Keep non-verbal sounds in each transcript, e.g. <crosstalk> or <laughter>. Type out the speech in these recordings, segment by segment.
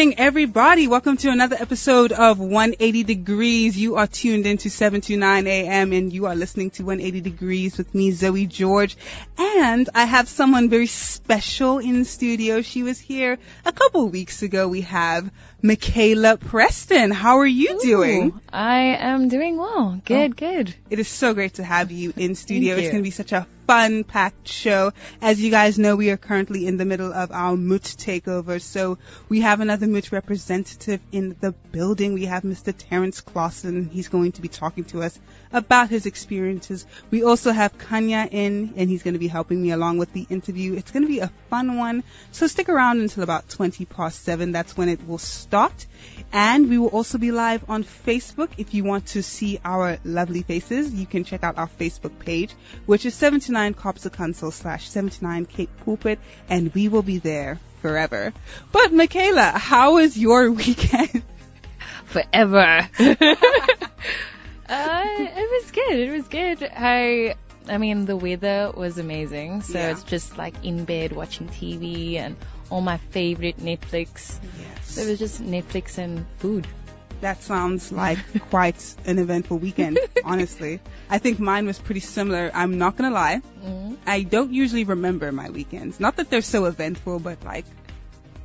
Evening, everybody. Welcome to another episode of 180 Degrees. You are tuned in into 729 AM and you are listening to 180 Degrees with me, Zoe George. And I have someone very special in studio. She was here a couple weeks ago. We have Michaela Preston. How are you Ooh, doing? I am doing well. Good, oh, good. It is so great to have you in studio. it's going to be such a fun packed show. As you guys know, we are currently in the middle of our MOT takeover. So we have another MOT representative in the building. We have Mr. Terence Klaasen. He's going to be talking to us about his experiences. We also have Kanya in, and he's going to be helping me along with the interview. It's going to be a fun one. So stick around until about 20 past 7. That's when it will start. And we will also be live on Facebook. If you want to see our lovely faces, you can check out our Facebook page, which is 79 Cops of Council slash 79 Cape Pulpit, and we will be there forever. But Michaela, how was your <laughs> weekend? Forever. <laughs> Uh, it was good. It was good. I, I mean, the weather was amazing. So yeah. it's just like in bed watching TV and all my favorite Netflix. Yes. So it was just Netflix and food. That sounds like <laughs> quite an eventful weekend, honestly. I think mine was pretty similar. I'm not gonna lie. Mm-hmm. I don't usually remember my weekends. Not that they're so eventful, but like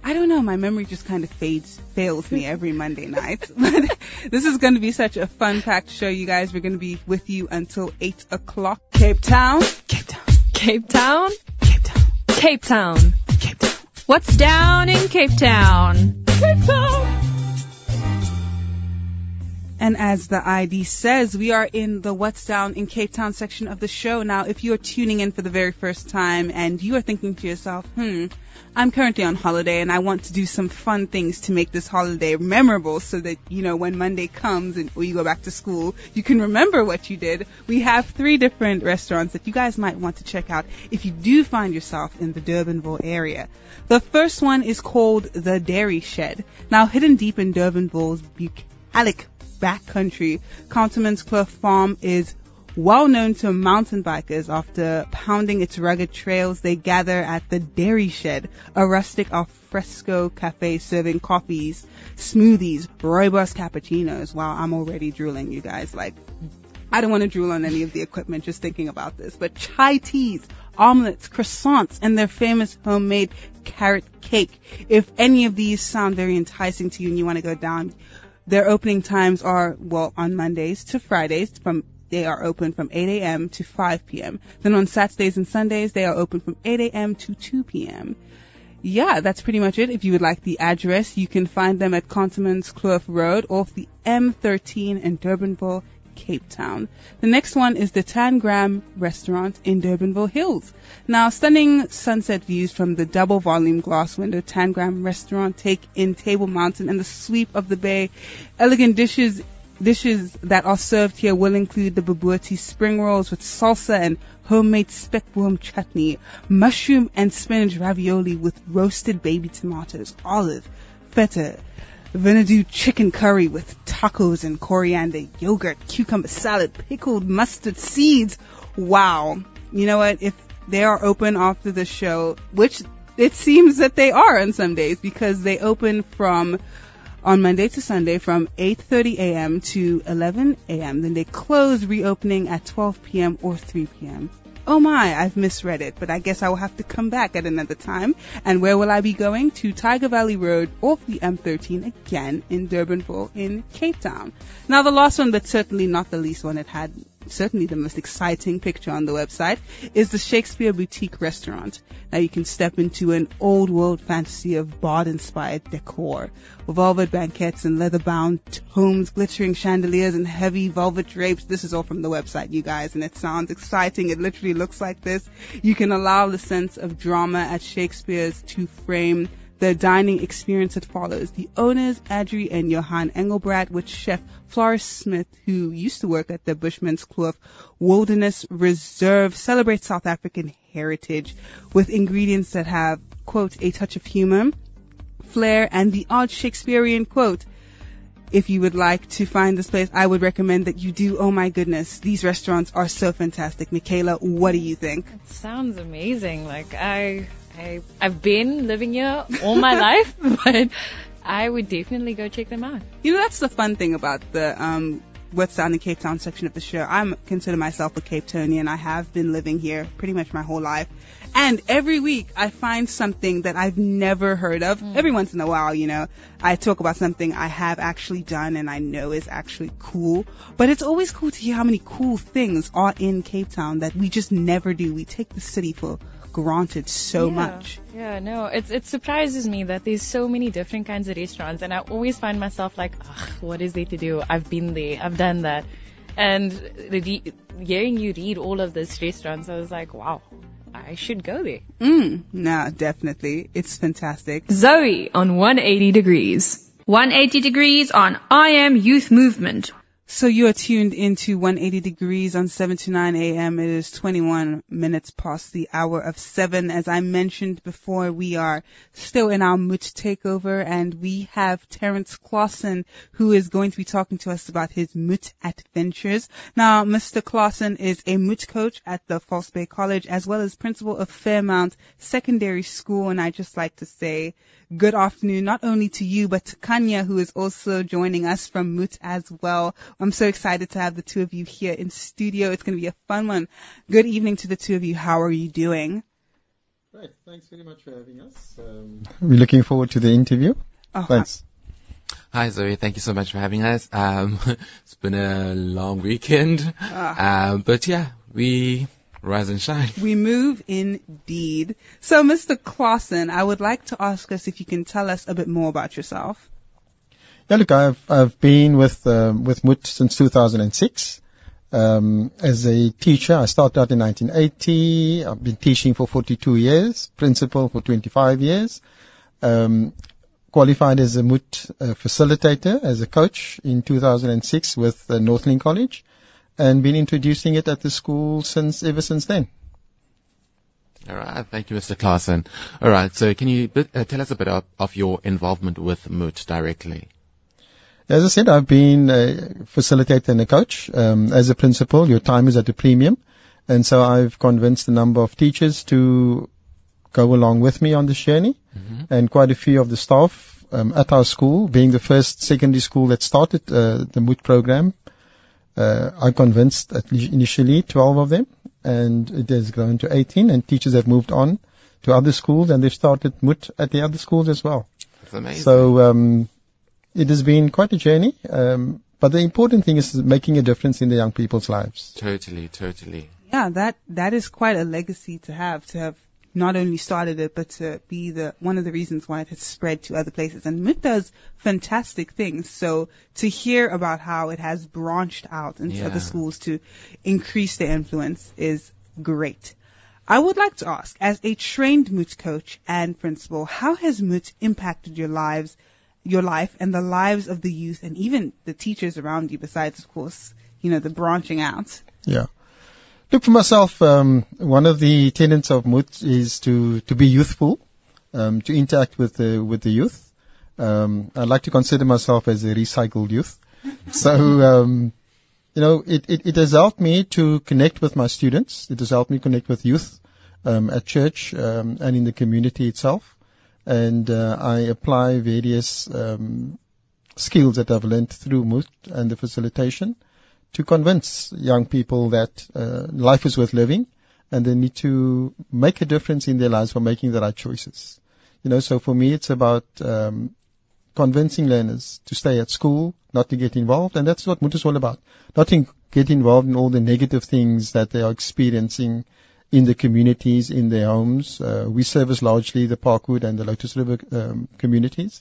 I don't know. My memory just kind of fades, fails me every Monday night. <laughs> But this is going to be such a fun packed show, you guys. We're going to be with you until 8 o'clock. Cape Town. Cape Town. Cape Town. Cape Town. Cape Town. Cape Town. What's down in Cape Town? Cape Town. And as the ID says, we are in the What's Down in Cape Town section of the show. Now, if you're tuning in for the very first time and you are thinking to yourself, hmm, I'm currently on holiday and I want to do some fun things to make this holiday memorable so that, you know, when Monday comes and you go back to school, you can remember what you did. We have three different restaurants that you guys might want to check out if you do find yourself in the Durbanville area. The first one is called The Dairy Shed. Now, hidden deep in Durbanville's bucolic backcountry, Contermanskloof Farm is well known to mountain bikers after pounding its rugged trails, they gather at the Dairy Shed, a rustic alfresco cafe serving coffees, smoothies, rooibos cappuccinos. Wow, I'm already drooling, you guys. Like, I don't want to drool on any of the equipment just thinking about this, but chai teas, omelets, croissants, and their famous homemade carrot cake. If any of these sound very enticing to you and you want to go down, their opening times are, well, on Mondays to Fridays from they are open from 8 a.m. to 5 p.m. Then on Saturdays and Sundays, they are open from 8 a.m. to 2 p.m. Yeah, that's pretty much it. If you would like the address, you can find them at Contermanskloof Road off the M13 in Durbanville, Cape Town. The next one is the Tangram Restaurant in Durbanville Hills. Now, stunning sunset views from the double volume glass window Tangram Restaurant take in Table Mountain and the sweep of the bay. Elegant dishes Dishes that are served here will include the bobotie spring rolls with salsa and homemade spekboom chutney, mushroom and spinach ravioli with roasted baby tomatoes, olive, feta, Vindaloo chicken curry with tacos and coriander, yogurt, cucumber salad, pickled mustard seeds. Wow. You know what? If they are open after the show, which it seems that they are on some days because they open from on Monday to Sunday from 8:30 a.m. to 11 a.m. Then they close reopening at 12 p.m. or 3 p.m. Oh my, I've misread it, but I guess I will have to come back at another time. And where will I be going? To Tiger Valley Road off the M13 again in Durbanville in Cape Town. Now the last one, but certainly not the least one, it had certainly the most exciting picture on the website is the Shakespeare Boutique restaurant. Now you can step into an old world fantasy of bard inspired decor. With Velvet banquettes and leather bound tomes, glittering chandeliers and heavy velvet drapes. This is all from the website, you guys, and it sounds exciting. It literally looks like this. You can allow the sense of drama at Shakespeare's to frame the dining experience that follows. The owners, Adri and Johan Engelbrecht, with chef Floris Smith, who used to work at the Bushman's Kloof Wilderness Reserve, celebrate South African heritage with ingredients that have, quote, a touch of humor, flair, and the odd Shakespearean quote. If you would like to find this place, I would recommend that you do. Oh my goodness, these restaurants are so fantastic. Michaela, what do you think? It sounds amazing. Like I I, I've been living here all my <laughs> life, but I would definitely go check them out. You know, that's the fun thing about the um, What's Down in Cape Town section of the show. I consider myself a Cape Townian. I have been living here pretty much my whole life. And every week I find something that I've never heard of. Mm. Every once in a while, you know, I talk about something I have actually done and I know is actually cool. But it's always cool to hear how many cool things are in Cape Town that we just never do. We take the city for granted so yeah, much. Yeah, no, it it surprises me that there's so many different kinds of restaurants, and I always find myself like, what is there to do? I've been there, I've done that, and the, hearing you read all of these restaurants, I was like, wow. I should go there. Mm, no, definitely. It's fantastic. Zoe on 180 degrees. 180 degrees on I Am Youth Movement. So you are tuned into 180 degrees on 7 to 9 a.m. It is 21 minutes past the hour of 7. As I mentioned before, we are still in our MOT takeover and we have Terence Klaasen who is going to be talking to us about his MOT adventures. Now, Mr. Klaasen is a MOT coach at the False Bay College as well as principal of Fairmount Secondary School and I just like to say good afternoon, not only to you, but to Kanya, who is also joining us from MOT as well. I'm so excited to have the two of you here in studio. It's going to be a fun one. Good evening to the two of you. How are you doing? Great. Thanks very much for having us. Um, we're looking forward to the interview. Oh, Thanks. Hi Zoe, thank you so much for having us. Um, <laughs> it's been a long weekend, uh, but yeah, we Rise and shine. We move indeed. So, Mr. Klaasen, I would like to ask us if you can tell us a bit more about yourself. Yeah, look, I've I've been with um, with MOT since 2006. Um, as a teacher, I started out in 1980. I've been teaching for 42 years, principal for 25 years. Um, qualified as a MOT uh, facilitator, as a coach in 2006 with uh, Northlink College and been introducing it at the school since ever since then. All right. Thank you, Mr. Klaasen. All right. So can you uh, tell us a bit of, of, your involvement with MOT directly? As I said, I've been a facilitator and a coach. Um, as a principal, your time is at a premium. And so I've convinced a number of teachers to go along with me on this journey. Mm-hmm. And quite a few of the staff um, at our school, being the first secondary school that started uh, the MOT program uh, I convinced at least initially 12 of them, and it has grown to 18, and teachers have moved on to other schools, and they've started MOT at the other schools as well. That's amazing. So um, it has been quite a journey, um, but the important thing is making a difference in the young people's lives. Totally, totally. Yeah, that that is quite a legacy to have to have not only started it, but to be the one of the reasons why it has spread to other places. And MOT does fantastic things. So to hear about how it has branched out into yeah. other schools to increase their influence is great. I would like to ask, as a trained MOT coach and principal, how has MOT impacted your lives, your life, and the lives of the youth, and even the teachers around you? Besides, of course, you know, the branching out. Yeah. Look, for myself, um, one of the tenets of MOT is to, to be youthful, um, to interact with the, with the youth. Um, I like to consider myself as a recycled youth. <laughs> so, um, you know, it, it, it, has helped me to connect with my students. It has helped me connect with youth um, at church um, and in the community itself. And uh, I apply various um, skills that I've learned through MOT and the facilitation to convince young people that uh, life is worth living and they need to make a difference in their lives by making the right choices. You know, so for me, it's about um, convincing learners to stay at school, not to get involved, and that's what MOT is all about. Not to get involved in all the negative things that they are experiencing in the communities, in their homes. Uh, we service largely the Parkwood and the Lotus River um, communities,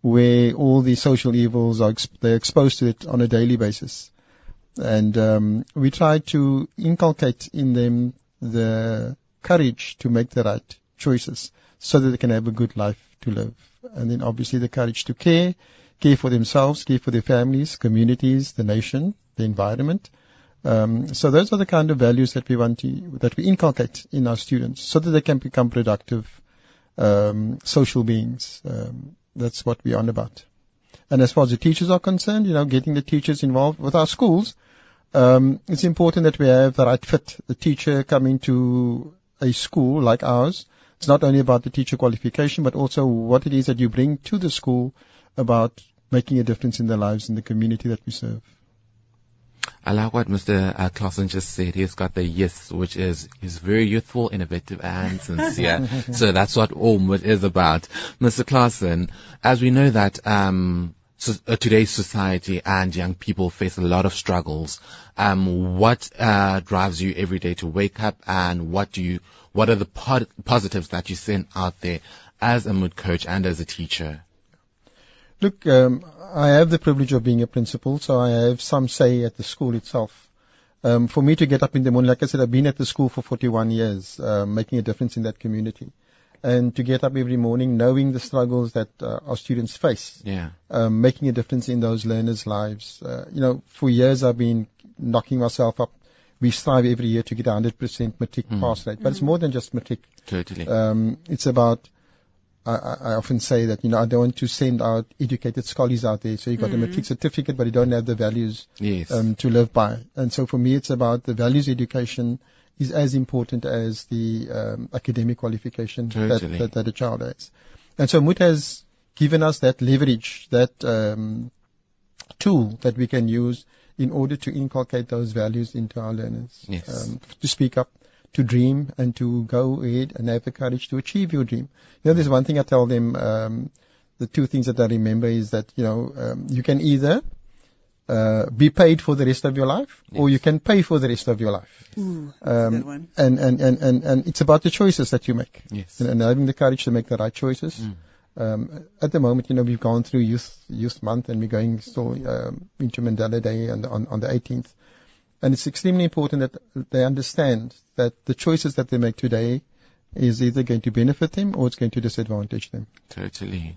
where all the social evils are they're exposed to it on a daily basis and um, we try to inculcate in them the courage to make the right choices so that they can have a good life to live. And then obviously the courage to care, care for themselves, care for their families, communities, the nation, the environment. Um, so those are the kind of values that we want to, that we inculcate in our students so that they can become productive um, social beings. Um, that's what we're on about. And as far as the teachers are concerned, you know, getting the teachers involved with our schools, um, it's important that we have the right fit. The teacher coming to a school like ours it's not only about the teacher qualification, but also what it is that you bring to the school about making a difference in their lives in the community that we serve. I like what Mr. Uh, Klaasen just said. He's got the yes, which is he's very youthful, innovative, and <laughs> sincere. so that's what Ormwood is about. Mr. Klaasen, as we know that um, so, uh, today's society and young people face a lot of struggles. Um, what uh, drives you every day to wake up, and what do you, what are the po- positives that you send out there as a MOT coach and as a teacher? Look, um, I have the privilege of being a principal, so I have some say at the school itself. Um, for me to get up in the morning, like I said, I've been at the school for 41 years, uh, making a difference in that community. And to get up every morning knowing the struggles that uh, our students face, Yeah. um, making a difference in those learners' lives. Uh, you know, for years I've been knocking myself up. We strive every year to get a 100% matric pass rate, but it's more than just matric. Totally. Um, it's about I, I often say that, you know, I don't want to send out educated scholars out there. So you've got a matric certificate, but you don't have the values yes. um, to live by. And so for me, it's about the values education is as important as the um, academic qualification Totally. that, that, that a child has. And so MOT has given us that leverage, that um, tool that we can use in order to inculcate those values into our learners. Yes. Um, to speak up, to dream, and to go ahead and have the courage to achieve your dream. You know, there's one thing I tell them. Um, the two things that I remember is that you know um, you can either uh, be paid for the rest of your life, or you can pay for the rest of your life. Ooh, Um, good one. And, and, and, and, and it's about the choices that you make yes. and, and having the courage to make the right choices. Mm. Um, at the moment, you know, we've gone through Youth Youth Month, and we're going still um, into Mandela Day on, on on the 18th. And it's extremely important that they understand that the choices that they make today is either going to benefit them or it's going to disadvantage them. Totally.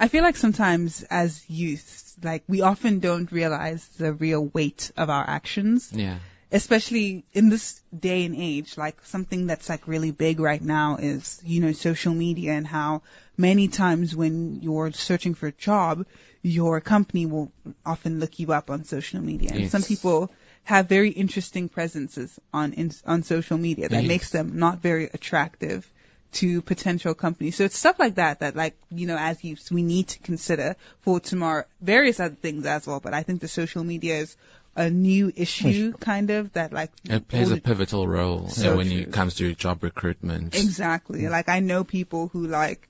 I feel like sometimes as youth, like we often don't realize the real weight of our actions, Yeah. especially in this day and age. Like something that's like really big right now is, you know, social media and how many times when you're searching for a job, your company will often look you up on social media. And Yes. some people have very interesting presences on in, on social media that Yes. makes them not very attractive to potential companies. So it's stuff like that that like, you know, as youths, we need to consider for tomorrow, various other things as well. But I think the social media is a new issue kind of that like It plays a pivotal role So uh, when true. it comes to job recruitment. Exactly. Like I know people who like,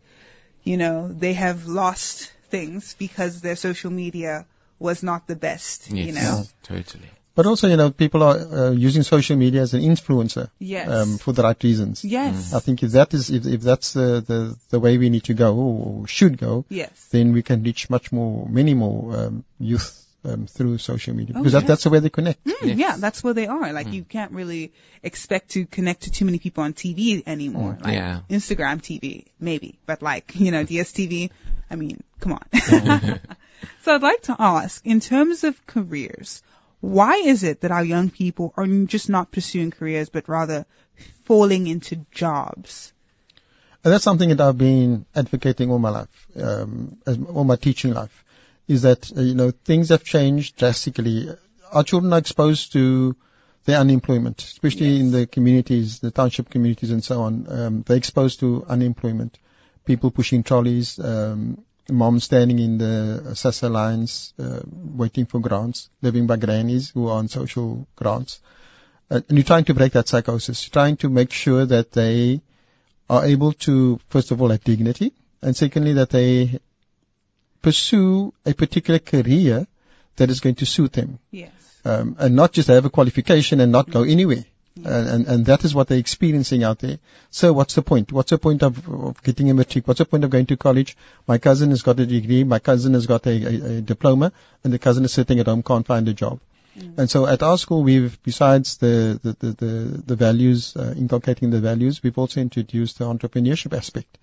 you know, they have lost things because their social media was not the best, Yes. you know. Totally. But also, you know, people are uh, using social media as an influencer Yes. um, for the right reasons. yes. I think if that is if, if that's the, the the way we need to go or should go, Yes. then we can reach much more, many more um, youth um, through social media Oh, because yeah. that, that's the way they connect. Mm, Yes. Yeah, that's where they are. Like you can't really expect to connect to too many people on TV anymore. Like Yeah. Instagram TV, maybe, but like you know DSTV. I mean, come on. <laughs> <laughs> so I'd like to ask, in terms of careers, why is it that our young people are just not pursuing careers, but rather falling into jobs? And that's something that I've been advocating all my life, um, all my teaching life, is that uh, you know things have changed drastically. Our children are exposed to their unemployment, especially in the communities, the township communities, and so on. Um, they're exposed to unemployment, people pushing trolleys, um, moms standing in the SASSA lines, uh, waiting for grants, living by grannies who are on social grants. Uh, and you're trying to break that psychosis, you're trying to make sure that they are able to, first of all, have dignity, and secondly, that they pursue a particular career that is going to suit them, Yes. um, and not just have a qualification and not go anywhere. And, and, and that is what they're experiencing out there. So what's the point? What's the point of, of getting a matric? What's the point of going to college? My cousin has got a degree. My cousin has got a, a, a diploma and the cousin is sitting at home, can't find a job. And so at our school, we've, besides the, the, the, the, the values, uh, inculcating the values, we've also introduced the entrepreneurship aspect.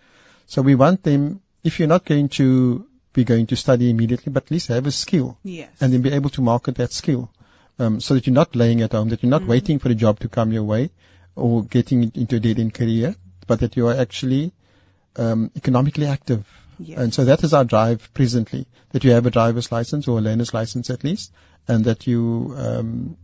So we want them, if you're not going to be going to study immediately, but at least have a skill Yes. and then be able to market that skill. Um, so that you're not laying at home, that you're not waiting for a job to come your way or getting into a dead end career, but that you are actually um, economically active. Yes. And so that is our drive presently, that you have a driver's license or a learner's license at least, and that you um,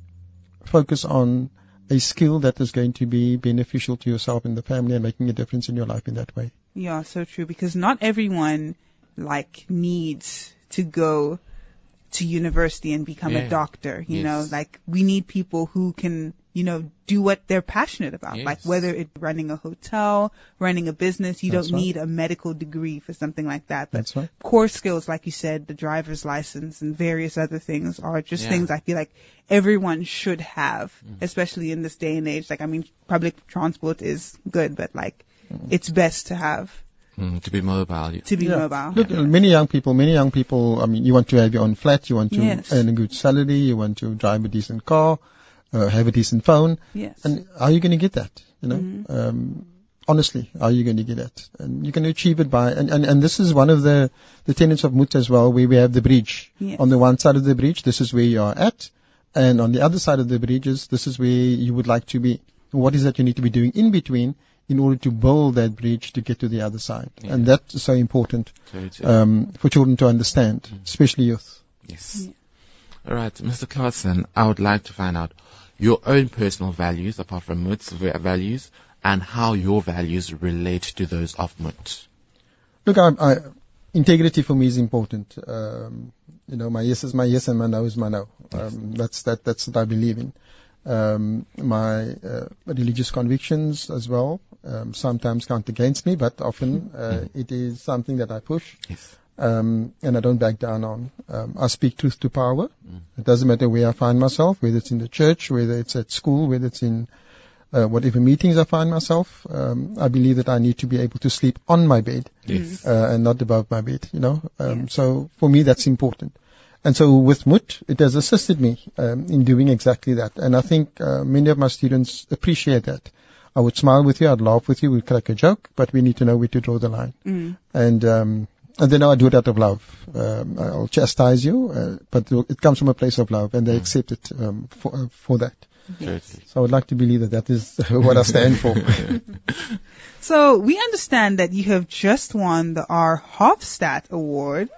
focus on a skill that is going to be beneficial to yourself and the family and making a difference in your life in that way. Yeah, so true because not everyone like needs to go to university and become Yeah. a doctor. You Yes. know, like we need people who can, you know, do what they're passionate about. Yes. Like whether it's running a hotel, running a business, you That's don't right. need a medical degree for something like that. But That's right. core skills, like you said, the driver's license and various other things are just Yeah. things I feel like everyone should have, Mm-hmm. especially in this day and age. Like, I mean, public transport is good, but like, Mm-hmm. it's best to have Mm, to be mobile. to be Yeah. mobile. Look, many young people, many young people, I mean, you want to have your own flat, you want to Yes. earn a good salary, you want to drive a decent car, uh, have a decent phone. yes. And how are you going to get that? You know, Mhm. um, honestly, how are you going to get that? And you can achieve it by, and, and, and this is one of the, the tenets of MOT as well, where we have the bridge. Yes. On the one side of the bridge, this is where you are at. And on the other side of the bridge is, this is where you would like to be. What is that you need to be doing in between in order to build that bridge to get to the other side? Yeah. And that's so important Totally. um, for children to understand, especially youth. Yes. All right, Mr. Klaasen, I would like to find out your own personal values, apart from MOT's values, and how your values relate to those of MOT. Look, I, I, integrity for me is important. Um, you know, my yes is my yes and my no is my no. Um, that's that. That's what I believe in. Um, my uh, religious convictions as well um, sometimes count against me, but often uh, it is something that I push Yes. um, and I don't back down on. Um, I speak truth to power. It doesn't matter where I find myself, whether it's in the church, whether it's at school, whether it's in uh, whatever meetings I find myself. Um, I believe that I need to be able to sleep on my bed Yes. uh, and not above my bed. You know, um, Yeah. so for me that's important. And so with MOT, it has assisted me um, in doing exactly that. And I think uh, many of my students appreciate that. I would smile with you, I'd laugh with you, we'd crack a joke, but we need to know where to draw the line Mm. and um, and then I do it out of love. Um, I'll chastise you, uh, but it comes from a place of love, and they accept it um, for uh, for that. Totally. So I would like to believe that that is <laughs> what I stand for. <laughs> So we understand that you have just won the R Hofstadt Award.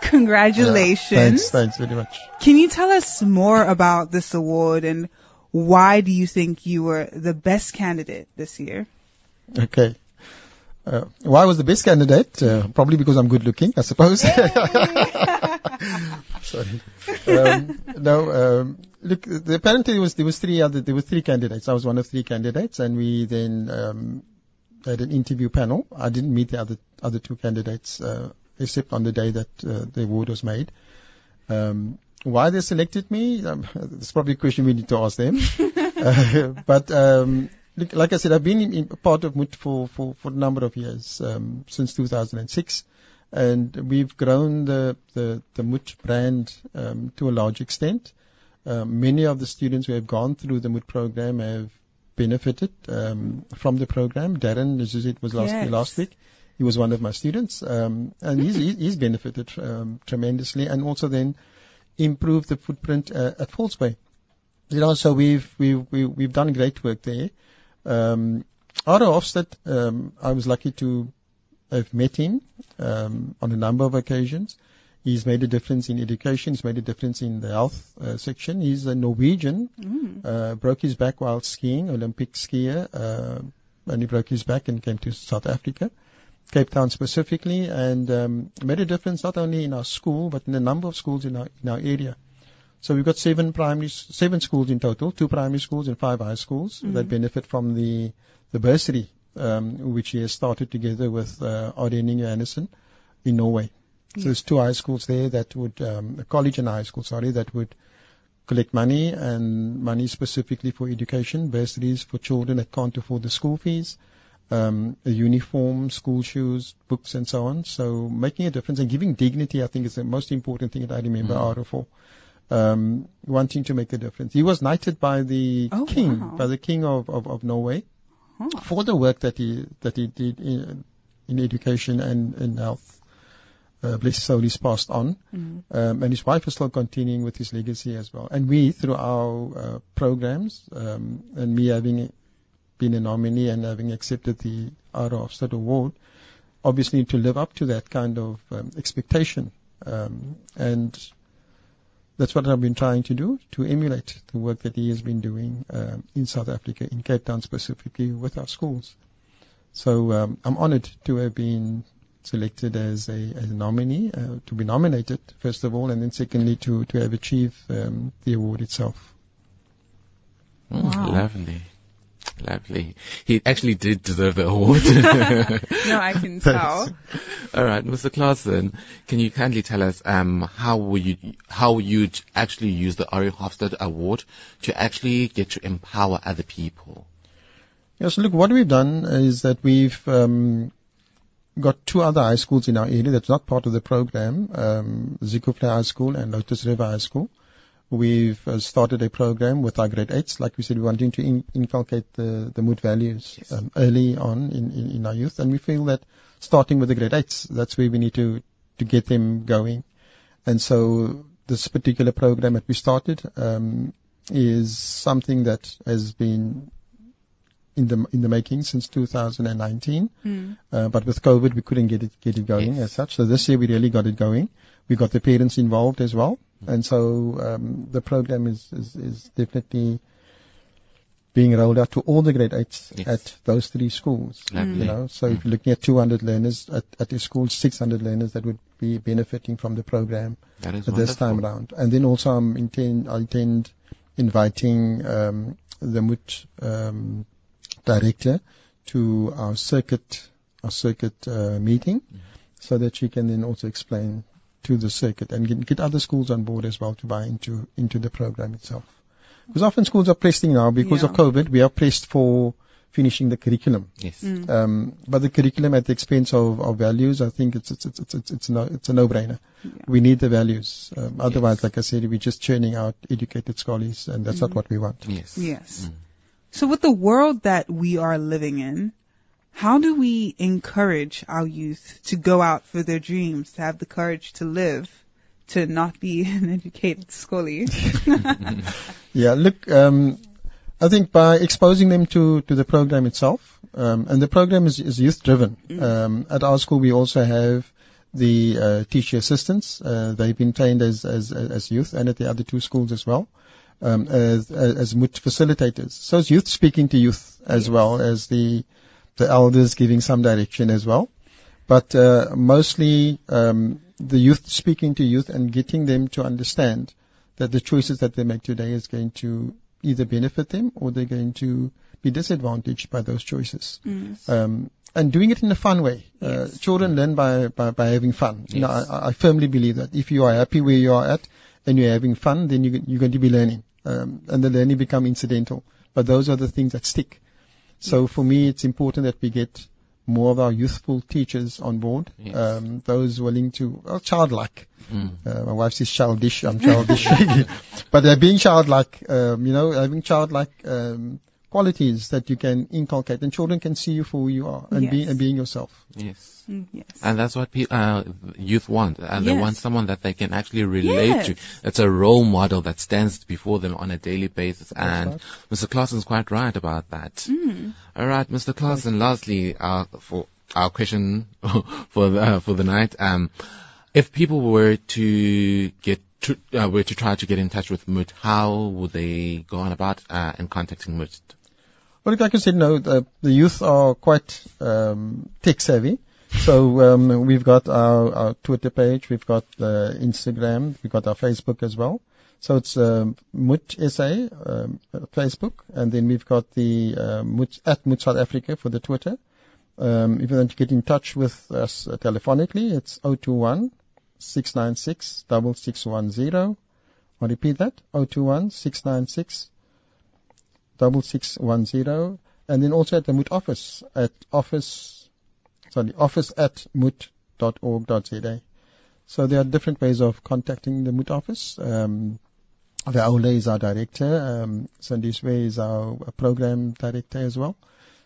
Congratulations. Thanks, thanks very much. Can you tell us more about this award and why do you think you were the best candidate this year? Okay. Uh, why was the best candidate? Uh, probably because I'm good looking, I suppose. <laughs> Sorry. Um, no, um, look, the, apparently there was there was three other there were three candidates. I was one of three candidates, and we then um, had an interview panel. I didn't meet the other other two candidates uh, except on the day that uh, the award was made. Um, why they selected me? Um, it's probably a question we need to ask them. <laughs> uh, but um, like I said, I've been in, in part of MOT for, for, for a number of years, um, since 2006. And we've grown the, the, the MOT brand um, to a large extent. Um, many of the students who have gone through the MOT program have benefited um, from the program. Darren, as you said, was last, Yes. last week. He was one of my students, um, and he's, he's he's benefited um, tremendously, and also then improved the footprint uh, at False Bay. You know, so we've we've we've, we've done great work there. Um, Otto Hofstad, um, I was lucky to have met him um, on a number of occasions. He's made a difference in education. He's made a difference in the health uh, section. He's a Norwegian. Mm. Uh, broke his back while skiing, Olympic skier, uh, and he broke his back and came to South Africa, Cape Town specifically, and um, made a difference not only in our school but in the number of schools in our in our area. So we've got seven primary, seven schools in total, two primary schools and five high schools that benefit from the the bursary, um, which he has started together with uh, Ardenning Johannesson in Norway. So there's two high schools there that would, um, a college and high school, sorry, that would collect money and money specifically for education, bursaries for children that can't afford the school fees, um, a uniform, school shoes, books, and so on. So making a difference and giving dignity, I think, is the most important thing that I remember Mm. Aro for. Um, wanting to make a difference. He was knighted by the Oh, king, wow. by the king of, of, of Norway, Huh. for the work that he that he did in, in education and in health. Uh, bless his soul, he's passed on. Mm. Um, and his wife is still continuing with his legacy as well. And we, through our uh, programs, um, and me having been a nominee and having accepted the Aro Hofstad Award, obviously to live up to that kind of um, expectation. Um, and that's what I've been trying to do to emulate the work that he has been doing um, in South Africa, in Cape Town specifically, with our schools. So um, I'm honoured to have been selected as a, as a nominee, uh, to be nominated first of all, and then secondly to to have achieved um, the award itself. Mm, Wow. Lovely. Lovely. He actually did deserve the award. <laughs> <laughs> No, I can tell. All right, Mr. Klaasen, can you kindly tell us um, how will you how you'd actually use the Ari Hofstad Award to actually get to empower other people? Yes, look, what we've done is that we've um, got two other high schools in our area that's not part of the program, um, Zikufle High School and Lotus River High School. We've uh, started a program with our grade eights, like we said, we're wanting to in- inculcate the, the MOT values Yes. um, early on in, in, in our youth, and we feel that starting with the grade eights, that's where we need to, to get them going. And so this particular program that we started um, is something that has been in the in the making since 2019. Mm. Uh, but with COVID, we couldn't get it get it going Yes. as such. So this year we really got it going. We got the parents involved as well, and so um, the program is, is is definitely being rolled out to all the grade eights Yes. at those three schools. Lovely. You know, so if you're looking at 200 learners at, at the school, 600 learners that would be benefiting from the program at this time around. And then also I'm intend, I intend inviting um, the MOT um, director to our circuit our circuit uh, meeting so that she can then also explain to the circuit and get, get other schools on board as well to buy into into the program itself. Because often schools are pressing now because of COVID. We are pressed for finishing the curriculum. Yes. Mm. Um, but the curriculum at the expense of, of values, I think it's it's it's it's it's, it's, no, it's a no-brainer. Yeah. We need the values. Um, otherwise, like I said, we're just churning out educated scholars, and that's not what we want. Yes. Yes. Mm. So with the world that we are living in, how do we encourage our youth to go out for their dreams, to have the courage to live, to not be <laughs> an educated scholar? <laughs> Yeah, look, um, I think by exposing them to, to the program itself, um, and the program is, is youth driven. Um, at our school, we also have the uh, teacher assistants. Uh, they've been trained as, as as youth, and at the other two schools as well, um, as as MOT facilitators. So it's youth speaking to youth as well as the the elders giving some direction as well. But uh, mostly um, the youth speaking to youth and getting them to understand that the choices that they make today is going to either benefit them or they're going to be disadvantaged by those choices. Um, and doing it in a fun way. Uh, children learn by, by, by having fun. You know, I, I firmly believe that if you are happy where you are at and you're having fun, then you, you're going to be learning. Um, and the learning become incidental. But those are the things that stick. So for me, it's important that we get more of our youthful teachers on board. Yes. Um, those willing to, well, childlike. Mm. Uh, my wife says childish. I'm childish. <laughs> <laughs> but they're being childlike, um, you know, having childlike um, qualities that you can inculcate, and children can see you for who you are and, Yes. being and being yourself. Yes. Mm, yes. And that's what pe- uh, youth want. And they Yes. want someone that they can actually relate to. It's a role model that stands before them on a daily basis. and right. Mr. Klaasen's quite right about that. Mm. All right, Mr. Klaasen. Lastly, uh, for our question <laughs> for the, uh, for the night, um, if people were to get to, uh, were to try to get in touch with MOT, how would they go on about uh, in contacting MOT? Well, like I said, no, the, the youth are quite um, tech savvy. So um, we've got our, our Twitter page, we've got uh, Instagram, we've got our Facebook as well. So it's um, MOT SA um, Facebook, and then we've got the uh, MOT, at MOT South Africa for the Twitter. Um, if you want to get in touch with us uh, telephonically, it's 021 696 6610. I'll repeat that 021 696 6610. And then also at the MOT office at office, sorry, office at moot.org.za. So there are different ways of contacting the MOT office. Um, Raoul is our director. Um, Sandiswe is our program director as well.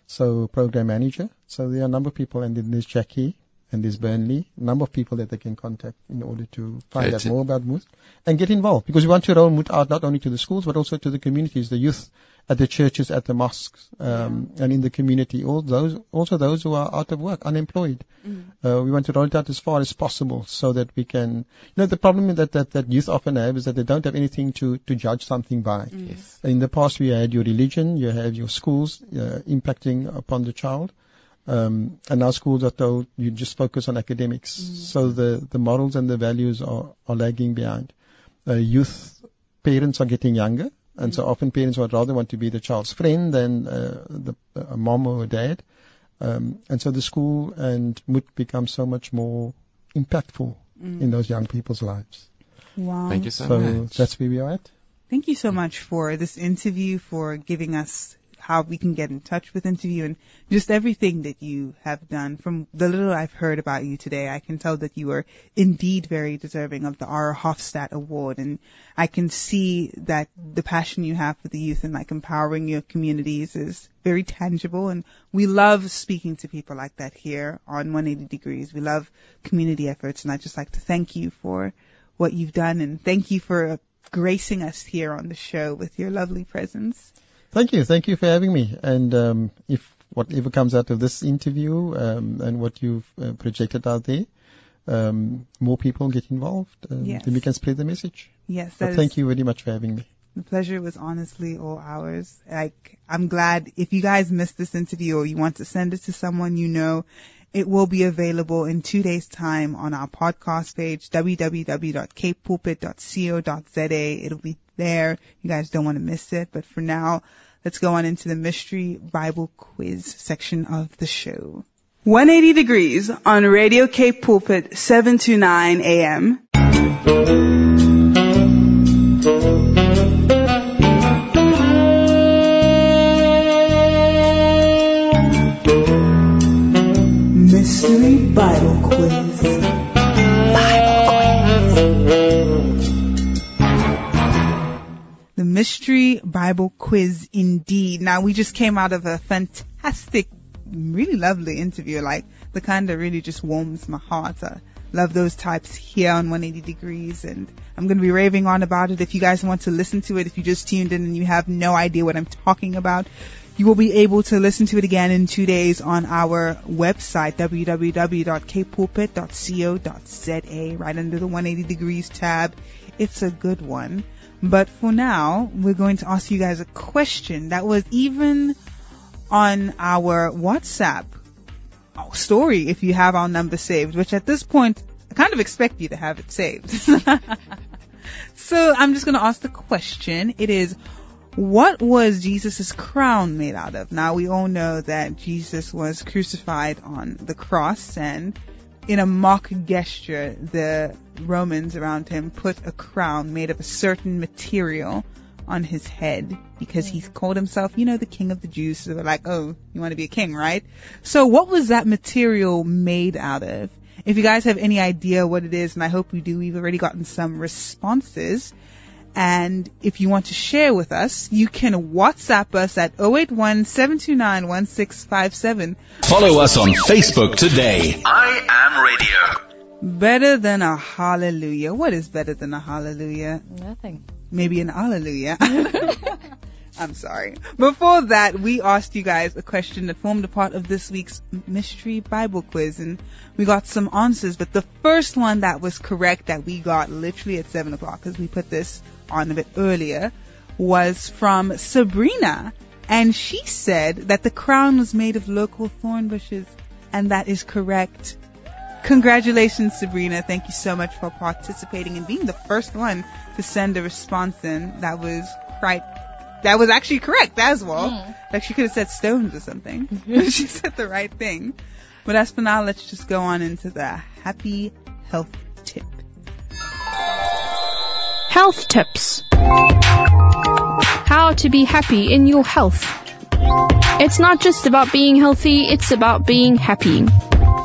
So program manager. So there are a number of people, and then there's Jackie and there's Burnley, a number of people that they can contact in order to find That's out more about MOT and get involved because we want to roll MOT out not only to the schools but also to the communities, the youth at the churches, at the mosques, um, and in the community. All those, also those who are out of work, unemployed. Uh, we want to roll it out as far as possible so that we can. You know, the problem that that, that youth often have is that they don't have anything to to judge something by. Yes. In the past, we had your religion, you have your schools uh, impacting upon the child. Um, and now schools are told you just focus on academics. So the, the morals and the values are, are lagging behind. Uh, youth parents are getting younger, and so often parents would rather want to be the child's friend than uh, the, a mom or a dad. Um, and so the school and MOT become so much more impactful in those young people's lives. Wow. Thank you so, So much. that's where we are at. Thank you so much for this interview, for giving us how we can get in touch with interview and just everything that you have done. From the little I've heard about you today, I can tell that you are indeed very deserving of the R. Hofstadt Award and I can see that the passion you have for the youth and like empowering your communities is very tangible and we love speaking to people like that here on 180 Degrees. We love community efforts and I'd just like to thank you for what you've done and thank you for gracing us here on the show with your lovely presence. Thank you. Thank you for having me. And um, if whatever comes out of this interview um, and what you've uh, projected out there, um, more people get involved, um, Yes. then we can spread the message. Yes, But thank you very much for having me. the pleasure was honestly all ours. Like, I'm glad if you guys missed this interview or you want to send it to someone you know, it will be available in two days time on our podcast page, www.capepulpit.co.za. It'll be there. You guys don't want to miss it. But for now, let's go on into the mystery Bible quiz section of the show. 180 degrees on Radio Cape Pulpit 7 to 9 a.m. Mystery Bible Quiz. The Mystery Bible Quiz indeed. Now we just came out of a fantastic, really lovely interview, like the kind that really just warms my heart. I love those types here on 180 degrees and I'm going to be raving on about it. If you guys want to listen to it, if you just tuned in and you have no idea what I'm talking about, you will be able to listen to it again in two days on our website, www.kpulpit.co.za, right under the 180 degrees tab. It's a good one. But for now, we're going to ask you guys a question that was even on our WhatsApp story if you have our number saved, which at this point, I kind of expect you to have it saved. <laughs> so I'm just going to ask the question. It is, what was Jesus' crown made out of? Now we all know that Jesus was crucified on the cross and in a mock gesture, the Romans around him put a crown made of a certain material on his head because he called himself, you know, the king of the Jews. So they're like, oh, you want to be a king, right? So what was that material made out of? If you guys have any idea what it is, and I hope you do, we've already gotten some responses. And if you want to share with us, you can WhatsApp us at 081 729 1657. Follow us on Facebook today. I am radio. Better than a hallelujah. What is better than a hallelujah? Nothing. Maybe an hallelujah. <laughs> <laughs> I'm sorry. Before that, we asked you guys a question that formed a part of this week's mystery Bible quiz and we got some answers, but the first one that was correct that we got literally at 7 o'clock because we put this on a bit earlier was from Sabrina and she said that the crown was made of local thorn bushes and that is correct. Congratulations, Sabrina. Thank you so much for participating and being the first one to send a response in. That was right. That was actually correct as well. Hmm. Like she could have said stones or something. <laughs> <laughs> she said the right thing. But as for now, let's just go on into the happy health tip. Health tips. How to be happy in your health. It's not just about being healthy, it's about being happy.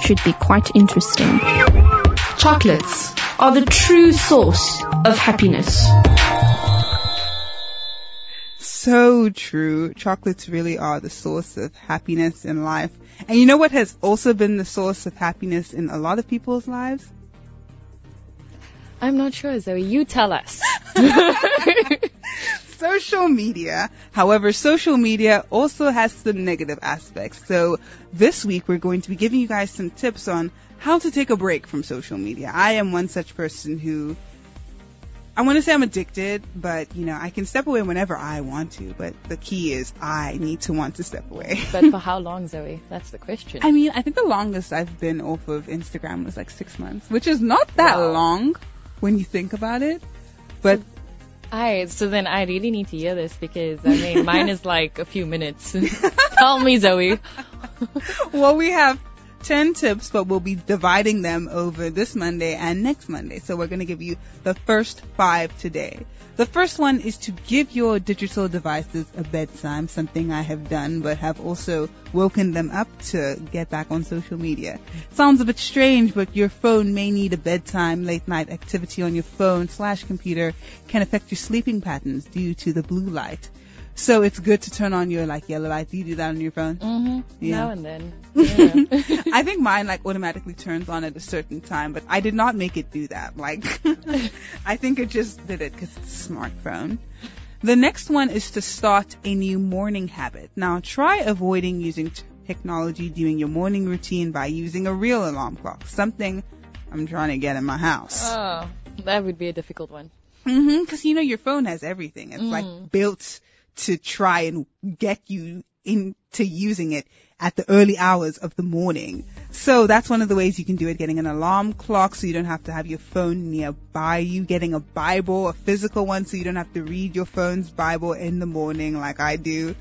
Should be quite interesting. Chocolates are the true source of happiness. So true. Chocolates really are the source of happiness in life. And you know what has also been the source of happiness in a lot of people's lives? I'm not sure, Zoe. You tell us. <laughs> social media. However, social media also has some negative aspects. So this week we're going to be giving you guys some tips on how to take a break from social media. I am one such person who I want to say I'm addicted, but you know, I can step away whenever I want to, but the key is I need to want to step away. but for <laughs> how long, Zoe? That's the question. I mean, I think the longest I've been off of Instagram was like six months, which is not that wow. long when you think about it. But Alright, so then I really need to hear this because I mean mine is like a few minutes. <laughs> Tell me, Zoe. <laughs> well, we have 10 tips, but we'll be dividing them over this Monday and next Monday. So we're going to give you the first five today. The first one is to give your digital devices a bedtime, something I have done, but have also woken them up to get back on social media. Sounds a bit strange, but your phone may need a bedtime. Late night activity on your phone slash computer can affect your sleeping patterns due to the blue light. So it's good to turn on your like yellow light. You do that on your phone? Mm-hmm. Yeah. Now and then. <laughs> Yeah. I think mine like automatically turns on at a certain time, but I did not make it do that. Like, <laughs> I think it just did it because it's a smartphone. The next one is to start a new morning habit. Now try avoiding using technology during your morning routine by using a real alarm clock. Something I'm trying to get in my house. Oh, that would be a difficult one. Mm-hmm. Cause you know your phone has everything. It's mm. like built to try and get you into using it at the early hours of the morning. So that's one of the ways you can do it, getting an alarm clock so you don't have to have your phone nearby you, getting a Bible, a physical one so you don't have to read your phone's Bible in the morning like I do.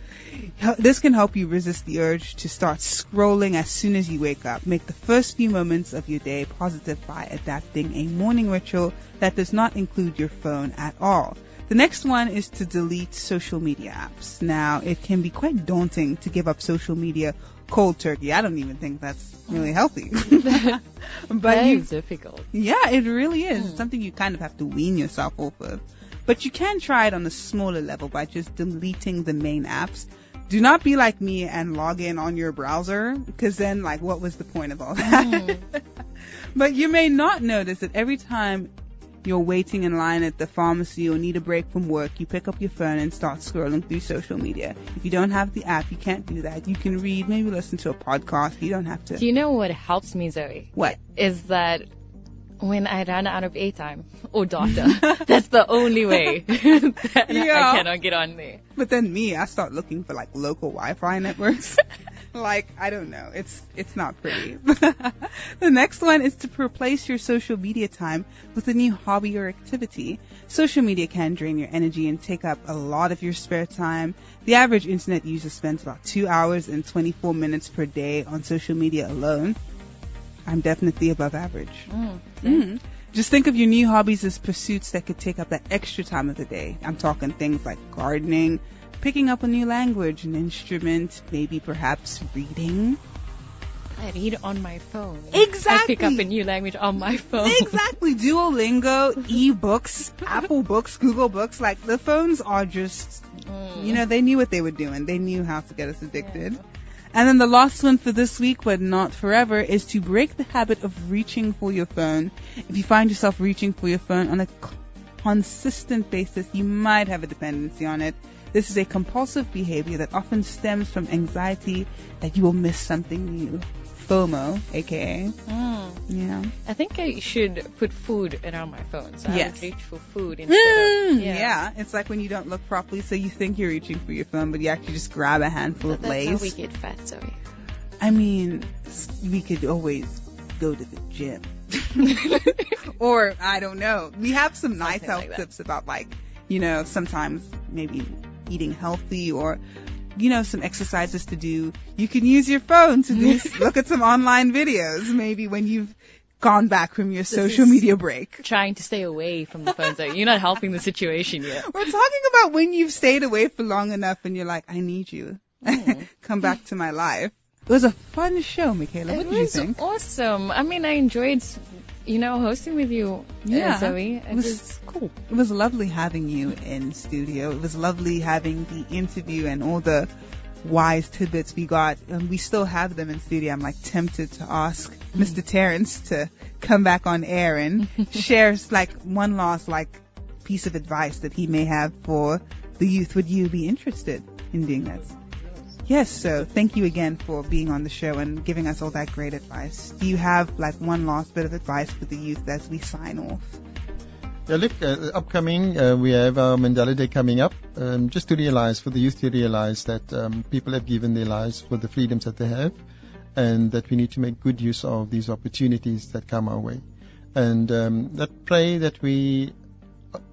This can help you resist the urge to start scrolling as soon as you wake up. Make the first few moments of your day positive by adapting a morning ritual that does not include your phone at all. The next one is to delete social media apps. Now, it can be quite daunting to give up social media cold turkey. I don't even think that's really healthy. <laughs> but you, difficult. Yeah, it really is. Mm. something you kind of have to wean yourself off of. But you can try it on a smaller level by just deleting the main apps. Do not be like me and log in on your browser, because then, like, what was the point of all that? Mm. <laughs> but you may not notice that every time you're waiting in line at the pharmacy or need a break from work, you pick up your phone and start scrolling through social media. If you don't have the app, you can't do that. You can read, maybe listen to a podcast. You don't have to. Do you know what helps me, Zoe? What? Is that when I run out of airtime oh, or data. <laughs> That's the only way <laughs> that yeah. I cannot get on there. But then me, I start looking for like local Wi-Fi networks. <laughs> like I don't know. It's it's not pretty. <laughs> the next one is to replace your social media time with a new hobby or activity. Social media can drain your energy and take up a lot of your spare time. The average internet user spends about 2 hours and 24 minutes per day on social media alone. I'm definitely above average. Mm. Mm. Just think of your new hobbies as pursuits that could take up that extra time of the day. I'm talking things like gardening, picking up a new language, an instrument, maybe perhaps reading. I read on my phone. Exactly. I pick up a new language on my phone. Exactly. Duolingo, <laughs> ebooks, Apple Books, Google Books. Like the phones are just, mm. you know, they knew what they were doing. They knew how to get us addicted. Yeah. And then the last one for this week, but not forever, is to break the habit of reaching for your phone. If you find yourself reaching for your phone on a consistent basis, you might have a dependency on it. This is a compulsive behavior that often stems from anxiety that you will miss something new. FOMO, aka. Mm. Yeah. I think I should put food around my phone, so yes. I would reach for food instead mm, of. Yeah. yeah. it's like when you don't look properly, so you think you're reaching for your phone, but you actually just grab a handful but of Lay's. That's how we get fat, sorry. I mean, we could always go to the gym. <laughs> or I don't know. We have some nice Something health like tips about like, you know, sometimes maybe eating healthy or you know, some exercises to do. You can use your phone to do, <laughs> look at some online videos, maybe when you've gone back from your this social media break. Trying to stay away from the phone. You're not helping the situation yet. We're talking about when you've stayed away for long enough and you're like, I need you. Mm. <laughs> Come back to my life. It was a fun show, Michaela. What it did you think? awesome. I mean, I enjoyed you know, hosting with you, uh, yeah, Zoe. It, it was, was, cool. It was lovely having you in studio. It was lovely having the interview and all the wise tidbits we got. And we still have them in studio. I'm like tempted to ask Mr. Terence to come back on air and <laughs> share like one last like piece of advice that he may have for the youth. Would you be interested in doing that? Yes, so thank you again for being on the show and giving us all that great advice. Do you have like one last bit of advice for the youth as we sign off? Yeah, look, uh, upcoming, uh, we have our Mandela Day coming up. Um, just to realize, for the youth to realize that um, people have given their lives for the freedoms that they have, and that we need to make good use of these opportunities that come our way. And um, that pray that we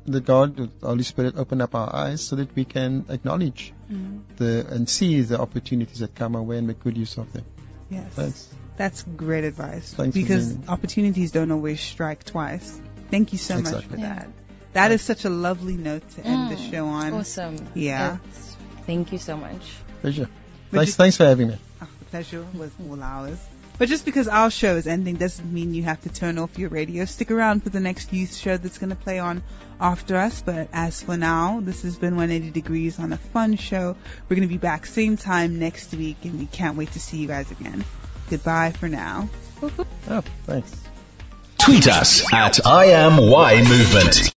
that God, the Holy Spirit, open up our eyes so that we can acknowledge mm. the and see the opportunities that come our way and make good use of them. Yes, Thanks. that's great advice. Thanks because opportunities don't always strike twice. Thank you so exactly. much for that. That is such a lovely note to end mm. the show on. Awesome. Yeah. It's, thank you so much. Pleasure. Thanks, thanks for having me. Oh, pleasure was all ours. But just because our show is ending doesn't mean you have to turn off your radio. Stick around for the next youth show that's going to play on after us. But as for now, this has been 180 Degrees on a fun show. We're going to be back same time next week, and we can't wait to see you guys again. Goodbye for now. Oh, thanks. Tweet us at I am Y Movement.